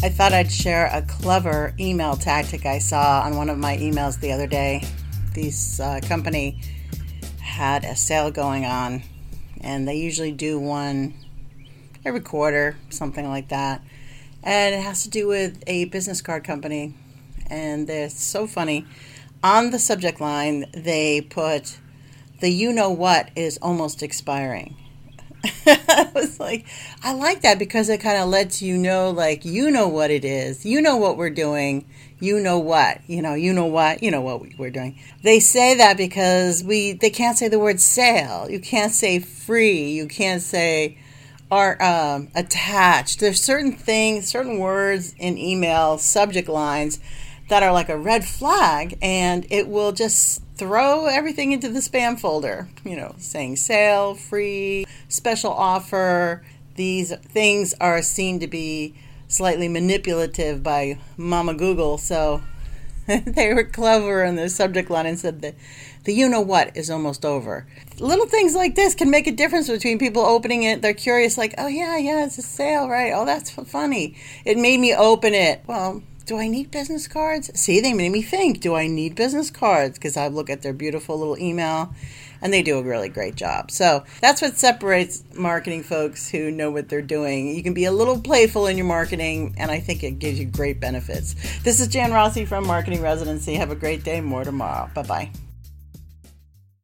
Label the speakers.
Speaker 1: I thought I'd share a clever email tactic I saw on one of my emails the other day. This uh, company had a sale going on, and they usually do one every quarter, something like that. And it has to do with a business card company. And they're so funny. On the subject line, they put, the you know what is almost expiring. I was like, I like that because it kind of lets you know, like, you know what it is. You know what we're doing. You know what. You know, you know what. You know what we're doing. They say that because we, they can't say the word sale. You can't say free. You can't say are um, attached. There's certain things, certain words in email subject lines that are like a red flag, and it will just throw everything into the spam folder. You know, saying sale, free, special offer. These things are seen to be slightly manipulative by Mama Google, so they were clever in the subject line and said that the you know what is almost over. Little things like this can make a difference between people opening it. They're curious, like, oh, yeah, yeah, it's a sale, right? Oh, that's funny. It made me open it. Well, do I need business cards? See, they made me think, do I need business cards? Because I look at their beautiful little email and they do a really great job. So that's what separates marketing folks who know what they're doing. You can be a little playful in your marketing, and I think it gives you great benefits. This is Jan Rossi from Marketing Residency. Have a great day. More tomorrow. Bye bye.